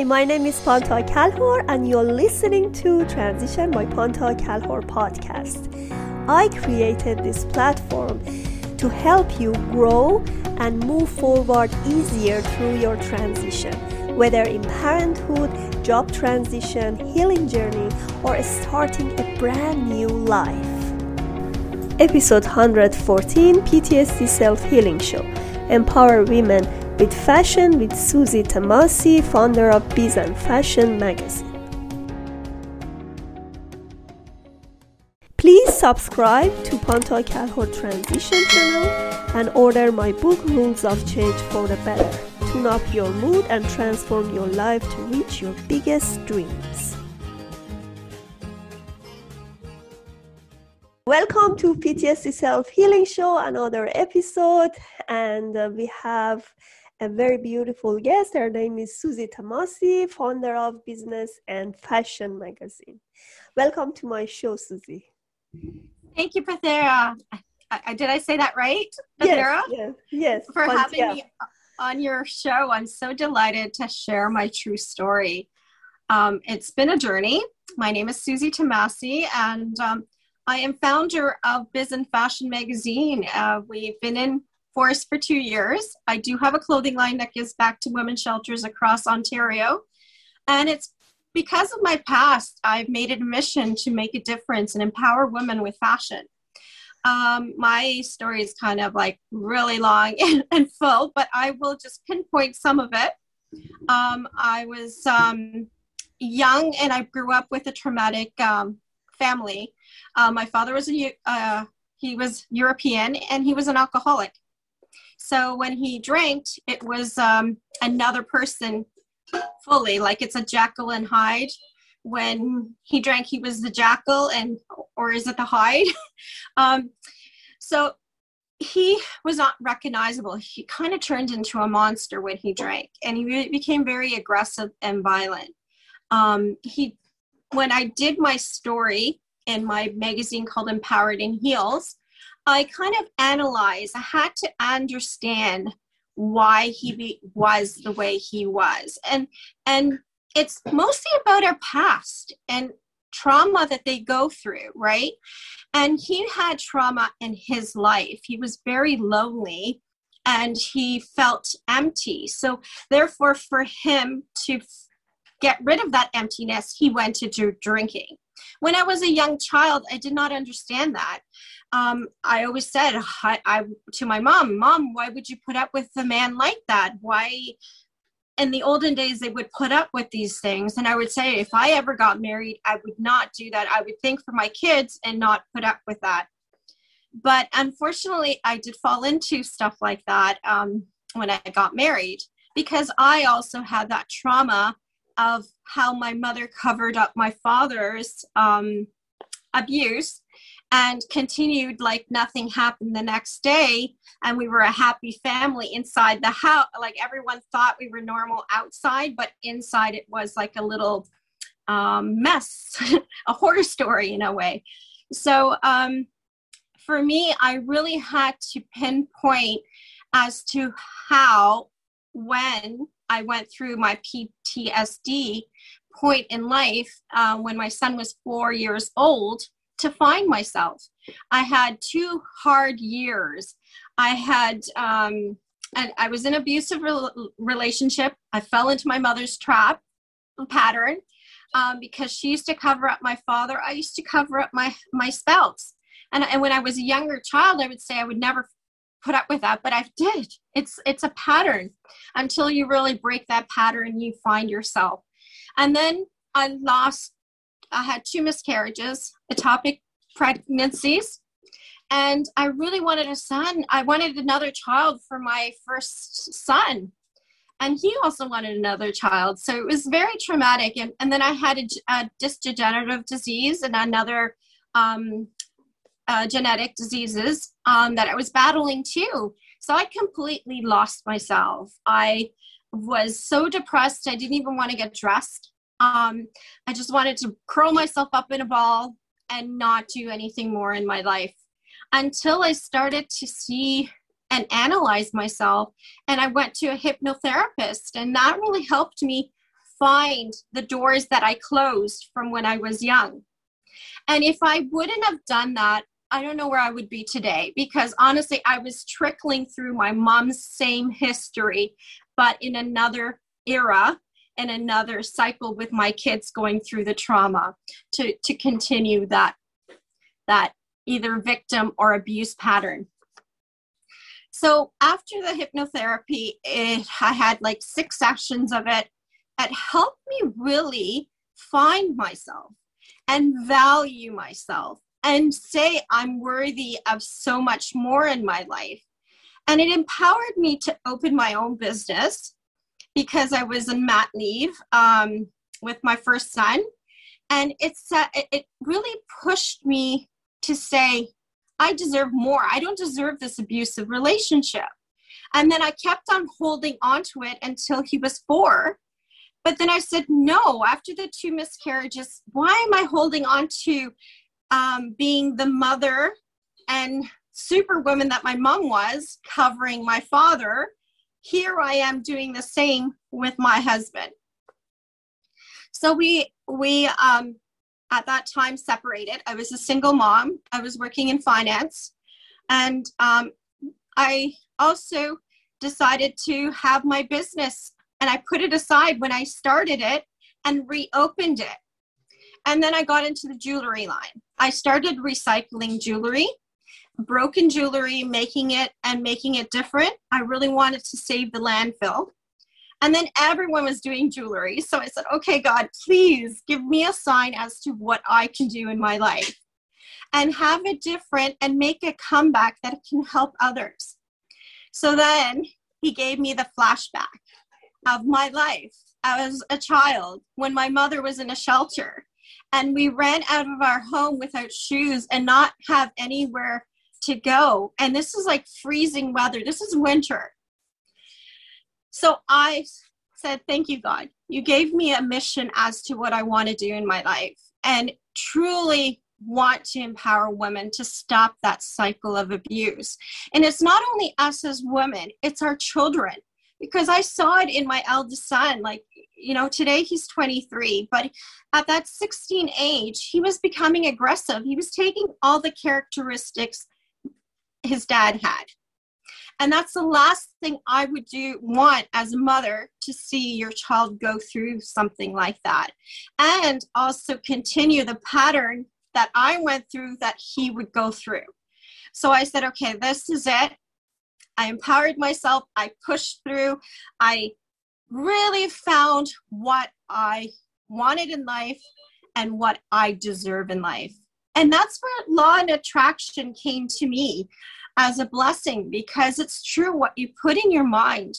Hi, my name is Panta Kalhor, and you're listening to Transition by Panta Kalhor podcast. I created this platform to help you grow and move forward easier through your transition, whether in parenthood, job transition, healing journey, or starting a brand new life. Episode 114 PTSD Self Healing Show Empower Women with Fashion with Susie Tamasi, founder of Biz and Fashion magazine. Please subscribe to Panta Kalhor Transition channel and order my book Rules of Change for the Better. Tune up your mood and transform your life to reach your biggest dreams. Welcome to PTSD Self Healing Show, another episode, and uh, we have a very beautiful guest. Her name is Susie Tamasi, founder of Business and Fashion magazine. Welcome to my show, Susie. Thank you, Pathera. I, I, did I say that right, Pathera? Yes, yes, yes. For having me on your show. I'm so delighted to share my true story. Um, it's been a journey. My name is Susie Tamasi, and um, I am founder of Biz and Fashion magazine. Uh, we've been in force for two years. I do have a clothing line that gives back to women's shelters across Ontario. And it's because of my past, I've made it a mission to make a difference and empower women with fashion. Um, my story is kind of like really long and, and, full, but I will just pinpoint some of it. Um, I was um, young and I grew up with a traumatic um, family. Uh, my father was a uh, he was European and he was an alcoholic. So when he drank, it was um, another person fully, like it's a Jekyll and Hyde. When he drank, he was the jackal, and or is it the Hyde? um, so he was not recognizable. He kind of turned into a monster when he drank, and he became very aggressive and violent. Um, he, when I did my story in my magazine called Empowered in Heels, I kind of analyzed, I had to understand why he be, was the way he was. And and it's mostly about our past and trauma that they go through, right? And he had trauma in his life. He was very lonely and he felt empty. So therefore for him to get rid of that emptiness, he went to drinking. When I was a young child, I did not understand that um, I always said I, I, to my mom, Mom, why would you put up with a man like that? Why? In the olden days, they would put up with these things, and I would say, if I ever got married, I would not do that. I would think for my kids and not put up with that. But unfortunately, I did fall into stuff like that um, when I got married because I also had that trauma of how my mother covered up my father's um, abuse and continued like nothing happened the next day and we were a happy family inside the house like everyone thought we were normal outside but inside it was like a little um, mess a horror story in a way. So um, for me i really had to pinpoint as to how when i went through my ptsd point in life uh, when my son was four years old to find myself. I had two hard years. I had, um, and I was in abusive re- relationship. I fell into my mother's trap pattern um, because she used to cover up my father. I used to cover up my my spouse. And, and when I was a younger child, I would say I would never put up with that, but I did. It's it's a pattern. Until you really break that pattern, you find yourself. And then I lost I had two miscarriages, ectopic pregnancies, and I really wanted a son. I wanted another child for my first son. And he also wanted another child. So it was very traumatic. And, and then I had a, a degenerative disease and another um, uh, genetic diseases um, that I was battling too. So I completely lost myself. I was so depressed, I didn't even want to get dressed. Um, I just wanted to curl myself up in a ball and not do anything more in my life until I started to see and analyze myself. And I went to a hypnotherapist, and that really helped me find the doors that I closed from when I was young. And if I wouldn't have done that, I don't know where I would be today because honestly, I was trickling through my mom's same history, but in another era and another cycle with my kids going through the trauma to, to continue that that either victim or abuse pattern. So after the hypnotherapy, it, I had like six sessions of it. It helped me really find myself and value myself and say I'm worthy of so much more in my life. And it empowered me to open my own business because I was in mat leave um, with my first son. And it's uh, it really pushed me to say, I deserve more. I don't deserve this abusive relationship. And then I kept on holding on to it until he was four. But then I said, no, after the two miscarriages, why am I holding on to um, being the mother and superwoman that my mom was, covering my father? Here I am doing the same with my husband. So we we um, at that time separated. I was a single mom. I was working in finance, and um, I also decided to have my business and I put it aside when I started it and reopened it. And then I got into the jewelry line. I started recycling jewelry, broken jewelry, making it and making it different. I really wanted to save the landfill. And then everyone was doing jewelry. So I said, okay, God, please give me a sign as to what I can do in my life and have it different and make a comeback that can help others. So then he gave me the flashback of my life as a child when my mother was in a shelter and we ran out of our home without shoes and not have anywhere to go. And this is like freezing weather. This is winter. So I said, Thank you, God. You gave me a mission as to what I want to do in my life and truly want to empower women to stop that cycle of abuse. And it's not only us as women, it's our children. Because I saw it in my eldest son. Like, you know, today he's 23, but at that 16 age, he was becoming aggressive. He was taking all the characteristics his dad had. And that's the last thing i would do want as a mother to see your child go through something like that. And also continue the pattern that i went through that he would go through. So i said okay this is it. I empowered myself. I pushed through. I really found what i wanted in life and what i deserve in life. And that's where law and attraction came to me as a blessing because it's true what you put in your mind,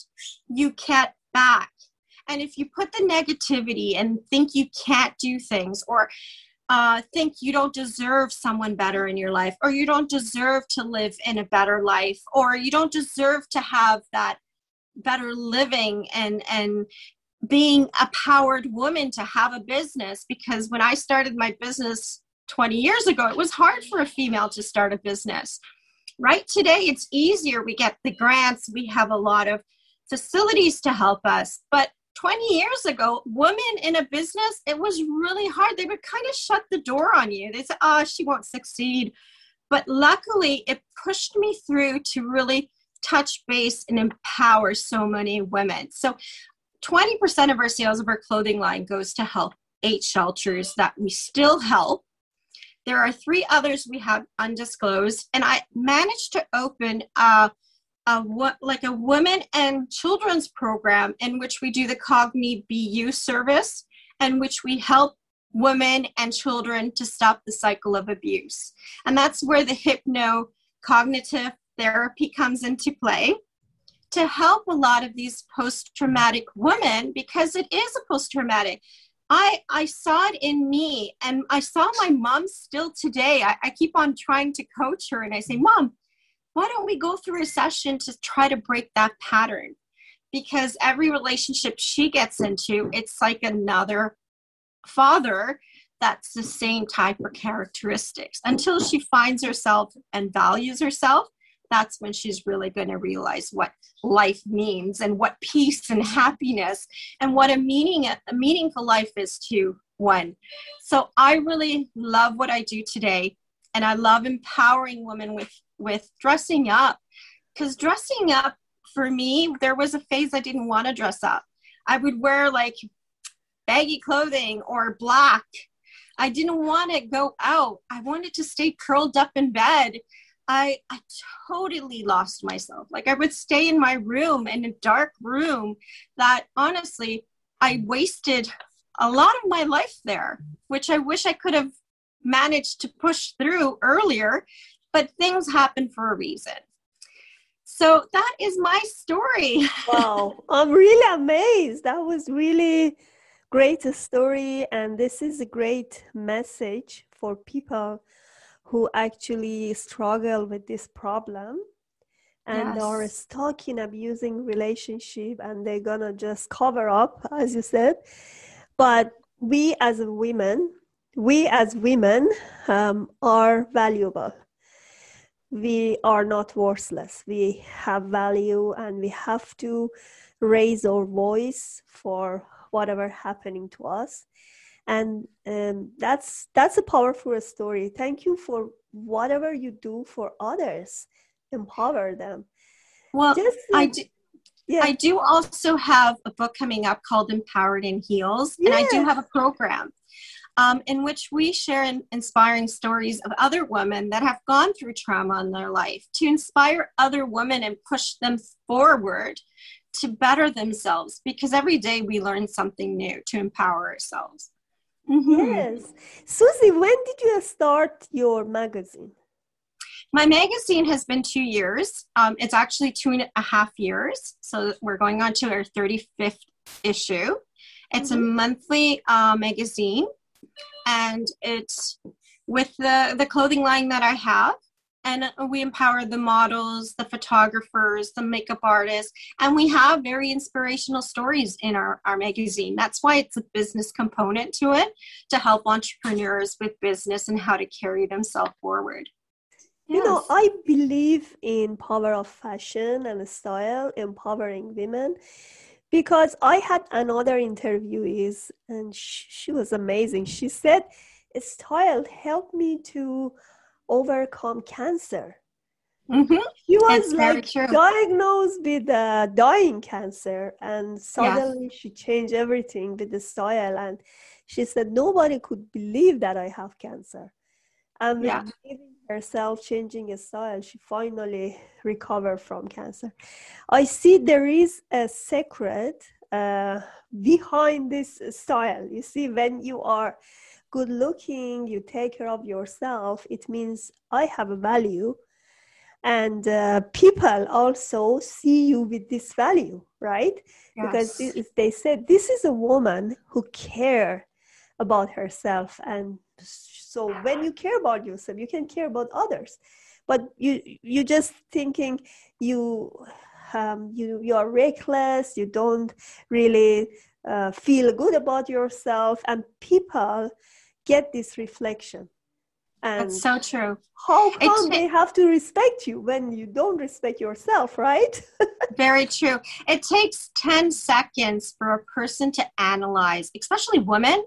you get back. And if you put the negativity and think you can't do things or uh, think you don't deserve someone better in your life, or you don't deserve to live in a better life, or you don't deserve to have that better living and and being a powered woman to have a business because when I started my business 20 years ago, it was hard for a female to start a business right? Today it's easier. We get the grants. We have a lot of facilities to help us. But 20 years ago women in a business it was really hard. They would kind of shut the door on you. They said oh she won't succeed. But luckily it pushed me through to really touch base and empower so many women. So 20% of our sales of our clothing line goes to help eight shelters that we still help there are three others we have undisclosed, and I managed to open a, a like a women and children's program in which we do the Cogni BU service, and which we help women and children to stop the cycle of abuse. And that's where the hypno cognitive therapy comes into play to help a lot of these post traumatic women because it is a post traumatic. I I saw it in me, and I saw my mom still today. I, I keep on trying to coach her, and I say, "Mom, why don't we go through a session to try to break that pattern?" Because every relationship she gets into, it's like another father that's the same type of characteristics until she finds herself and values herself that's when she's really going to realize what life means and what peace and happiness and what a meaning a meaningful life is to one. So I really love what I do today and I love empowering women with with dressing up cuz dressing up for me there was a phase I didn't want to dress up. I would wear like baggy clothing or black. I didn't want to go out. I wanted to stay curled up in bed I, I totally lost myself. Like I would stay in my room in a dark room that honestly, I wasted a lot of my life there, which I wish I could have managed to push through earlier, but things happen for a reason. So that is my story. wow, I'm really amazed. That was really great story and this is a great message for people who actually struggle with this problem and yes. are stuck in abusing relationship and they're gonna just cover up as you said. But we as women we as women um, are valuable. We are not worthless. We have value and we have to raise our voice for whatever happening to us and um, that's that's a powerful story. Thank you for whatever you do for others empower them. Well Just, i do yeah. i do also have a book coming up called empowered in heels and i do have a program um, in which we share in, inspiring stories of other women that have gone through trauma in their life to inspire other women and push them forward to better themselves because every day we learn something new to empower ourselves Mm-hmm. Yes. Susie, when did you start your magazine? My magazine has been two years. Um, it's actually two and a half years. So we're going on to our 35th issue. It's mm-hmm. a monthly uh, magazine and it's with the, the clothing line that I have and we empower the models, the photographers, the makeup artists, and we have very inspirational stories in our, our magazine. That's why it's a business component to it to help entrepreneurs with business and how to carry themselves forward. Yes. You know, I believe in power of fashion and style, empowering women because I had another interviewee and she was amazing. She said, style helped me to overcome cancer. Mm-hmm. She was like diagnosed with uh, dying cancer, and suddenly yeah. she changed everything with the style. And she said nobody could believe that I have cancer. And yeah. herself changing a style, she finally recovered from cancer. I see there is a secret uh, behind this style. You see, when you are good looking, you take care of yourself, it means I have a value. And uh, people also see you with this value, right? Yes. Because this, they said this is a woman who care about herself. And so when you care about yourself, you can care about others. But you you just thinking you um, you you are reckless, you don't really uh, feel good about yourself, and people get this reflection. And That's so true. How come they have to respect you when you don't respect yourself, right? very true. It takes 10 seconds for a person to analyze, especially women.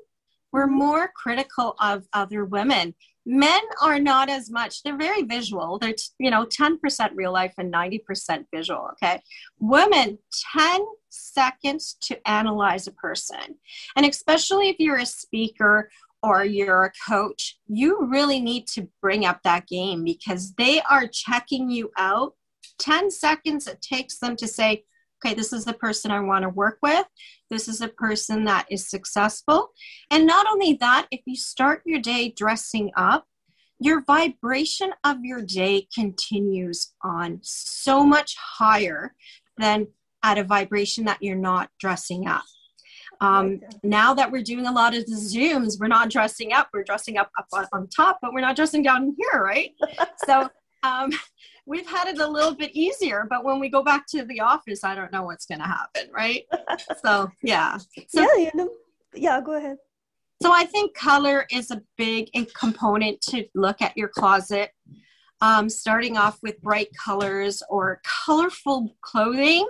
We're mm-hmm. more critical of other women. Men are not as much. They're very visual. They're, you know, 10% real life and 90% visual, okay? Women, 10 seconds to analyze a person. And especially if you're a speaker or you're a coach, you really need to bring up that game because they are checking you out. 10 seconds it takes them to say, okay, this is the person I want to work with. This is a person that is successful. And not only that, if you start your day dressing up, your vibration of your day continues on so much higher than at a vibration that you're not dressing up. Um, now that we're doing a lot of the Zooms, we're not dressing up, we're dressing up up on, on top, but we're not dressing down here, right? so um, we've had it a little bit easier, but when we go back to the office, I don't know what's going to happen, right? so, yeah. So, yeah, you know, yeah, go ahead. So I think color is a big component to look at your closet. um, starting off with bright colors or colorful clothing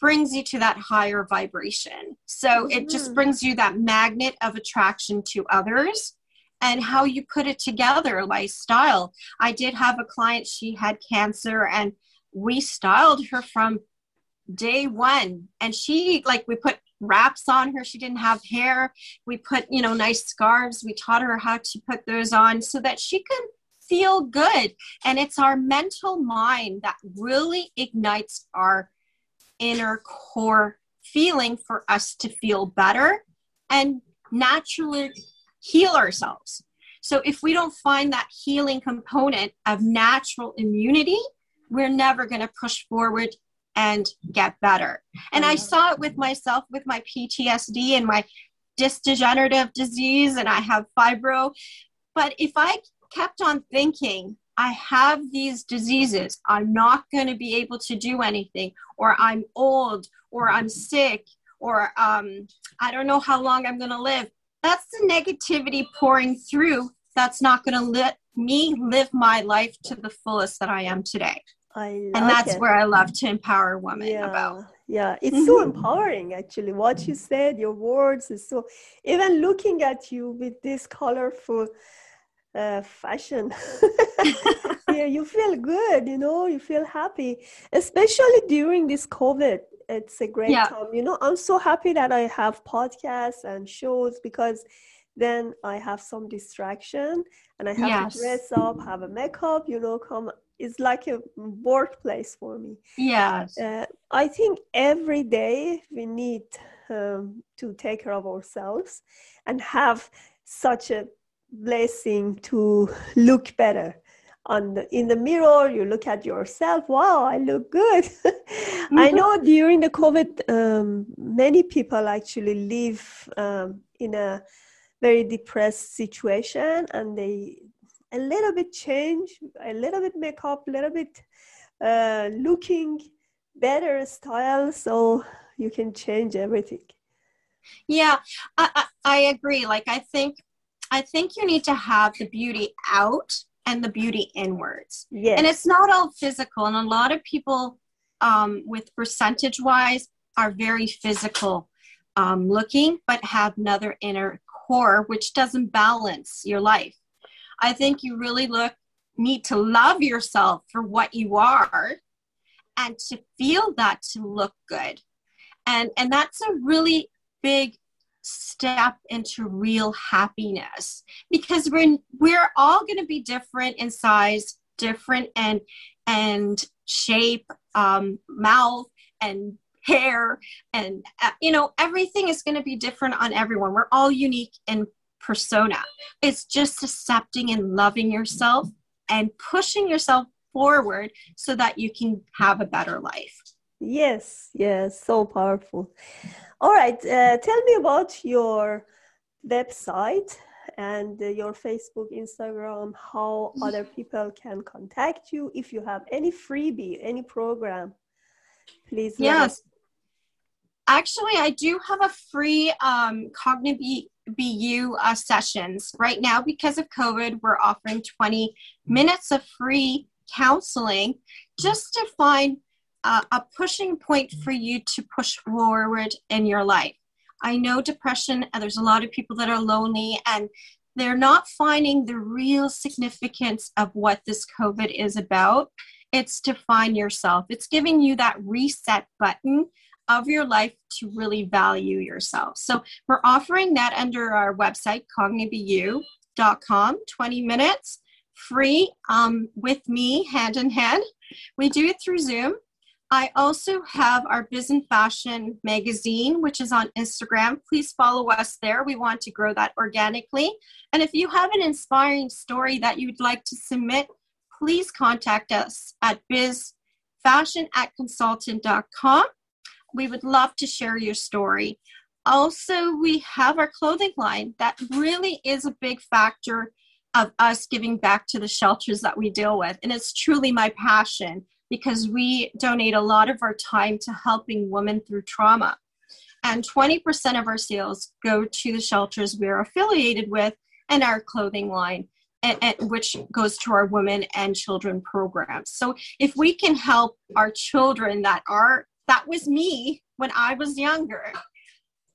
brings you to that higher vibration. So mm-hmm. it just mm-hmm. brings you that magnet of attraction to others and how you put it together by style. I did have a client, she had cancer, and we styled her from day one. And she, like, we put wraps on her. She didn't have hair. We put, you know, nice scarves. We taught her how to put those on so that she could feel good. And it's our mental mind that really ignites our inner core feeling for us to feel better and naturally heal ourselves. So if we don't find that healing component of natural immunity, we're never going to push forward and get better. And I saw it with myself with my PTSD and my disc degenerative disease, and I have fibro. But if I kept on thinking, I have these diseases, I'm not going to be able to do anything, or I'm old, or I'm sick, or um, I don't know how long I'm going to live. That's the negativity pouring through. That's not going to let me live my life to the fullest that I am today. I and that's it. where I love to empower women yeah, about. Yeah, it's so empowering actually. What you said, your words is so even looking at you with this colorful uh, fashion. yeah, you feel good, you know, you feel happy, especially during this COVID. It's a great yeah. time. You know, I'm so happy that I have podcasts and shows because then I have some distraction and I have yes. to dress up, have a makeup, you know, come it's like a workplace for me. Yeah. Uh, I think every day we need um, to take care of ourselves and have such a blessing to look better. On the, in the mirror, you look at yourself. Wow, I look good. mm-hmm. I know during the COVID, um, many people actually live um, in a very depressed situation, and they a little bit change, a little bit makeup, a little bit uh, looking better style, so you can change everything. Yeah, I, I, I agree. Like I think, I think you need to have the beauty out and the beauty inwards. Yeah, and it's not all physical. And a lot of people, um, with percentage wise, are very physical um, looking, but have another inner core which doesn't balance your life. I think you really look need to love yourself for what you are and to feel that to look good. And and that's a really big step into real happiness because we're we're all going to be different in size, different and and shape, um, mouth and hair and uh, you know everything is going to be different on everyone we're all unique in persona. It's just accepting and loving yourself and pushing yourself forward so that you can have a better life. Yes, yes, so powerful. All right, uh, tell me about your website and uh, your Facebook, Instagram, how other people can contact you. If you have any freebie, any program, please. Yes. Actually, I do have a free um, cognitive BU uh, sessions. Right now, because of COVID, we're offering 20 minutes of free counseling just to find uh, a pushing point for you to push forward in your life. I know depression, there's a lot of people that are lonely and they're not finding the real significance of what this COVID is about. It's to find yourself, it's giving you that reset button of your life to really value yourself. So we're offering that under our website, cognibu.com, 20 minutes free um, with me hand in hand. We do it through Zoom. I also have our Biz and Fashion magazine, which is on Instagram. Please follow us there. We want to grow that organically. And if you have an inspiring story that you'd like to submit, please contact us at bizfashion at consultant.com we would love to share your story. Also, we have our clothing line that really is a big factor of us giving back to the shelters that we deal with. And it's truly my passion because we donate a lot of our time to helping women through trauma. And 20% of our sales go to the shelters we're affiliated with and our clothing line. and, and, which goes to our women and children programs. So if we can help our children that are that was me when I was younger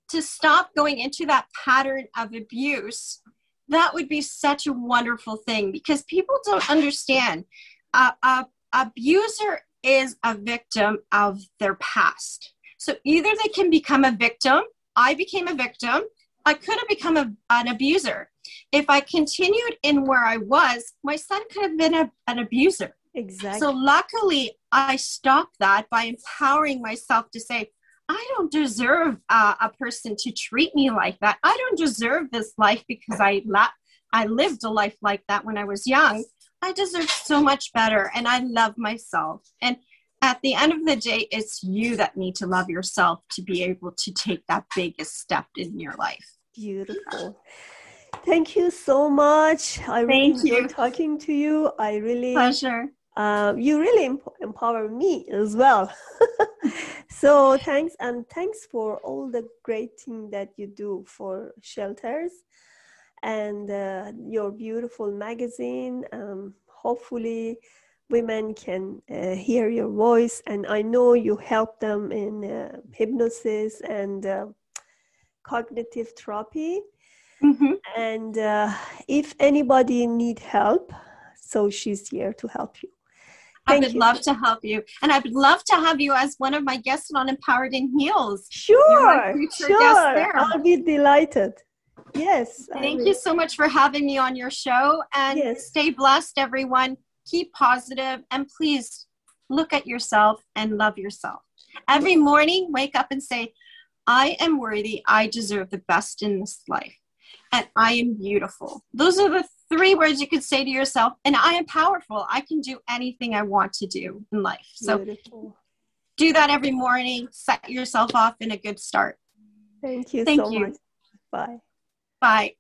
to stop going into that pattern of abuse, that would be such a wonderful thing because people don't understand. Uh, a abuser is a victim of their past. So either they can become a victim. I became a victim. I could have become a, an abuser. If I continued in where I was, my son could have been a, an abuser. Exactly. So luckily, I stopped that by empowering myself to say, I don't deserve uh, a person to treat me like that. I don't deserve this life because I la- I lived a life like that when I was young. I deserve so much better, and I love myself. And at the end of the day, it's you that need to love yourself to be able to take that biggest step in your life. Beautiful. Thank you so much. I really Thank you. talking to you. I really pleasure. Uh, you really emp- empower me as well. so thanks and thanks for all the great thing that you do for shelters and uh, your beautiful magazine. Um, hopefully, women can uh, hear your voice, and I know you help them in uh, hypnosis and uh, cognitive therapy. Mm-hmm. And uh, if anybody need help, so she's here to help you. Thank I would you. love to help you. And I would love to have you as one of my guests on Empowered in Heels. Sure. Sure. I'll be delighted. Yes. Thank you so much for having me on your show. And yes. stay blessed, everyone. Keep positive and please look at yourself and love yourself. Every morning, wake up and say, I am worthy. I deserve the best in this life. And I am beautiful. Those are the three words you could say to yourself. And I am powerful. I can do anything I want to do in life. So Beautiful. do that every morning. Set yourself off in a good start. Thank you Thank so you. much. Bye. Bye.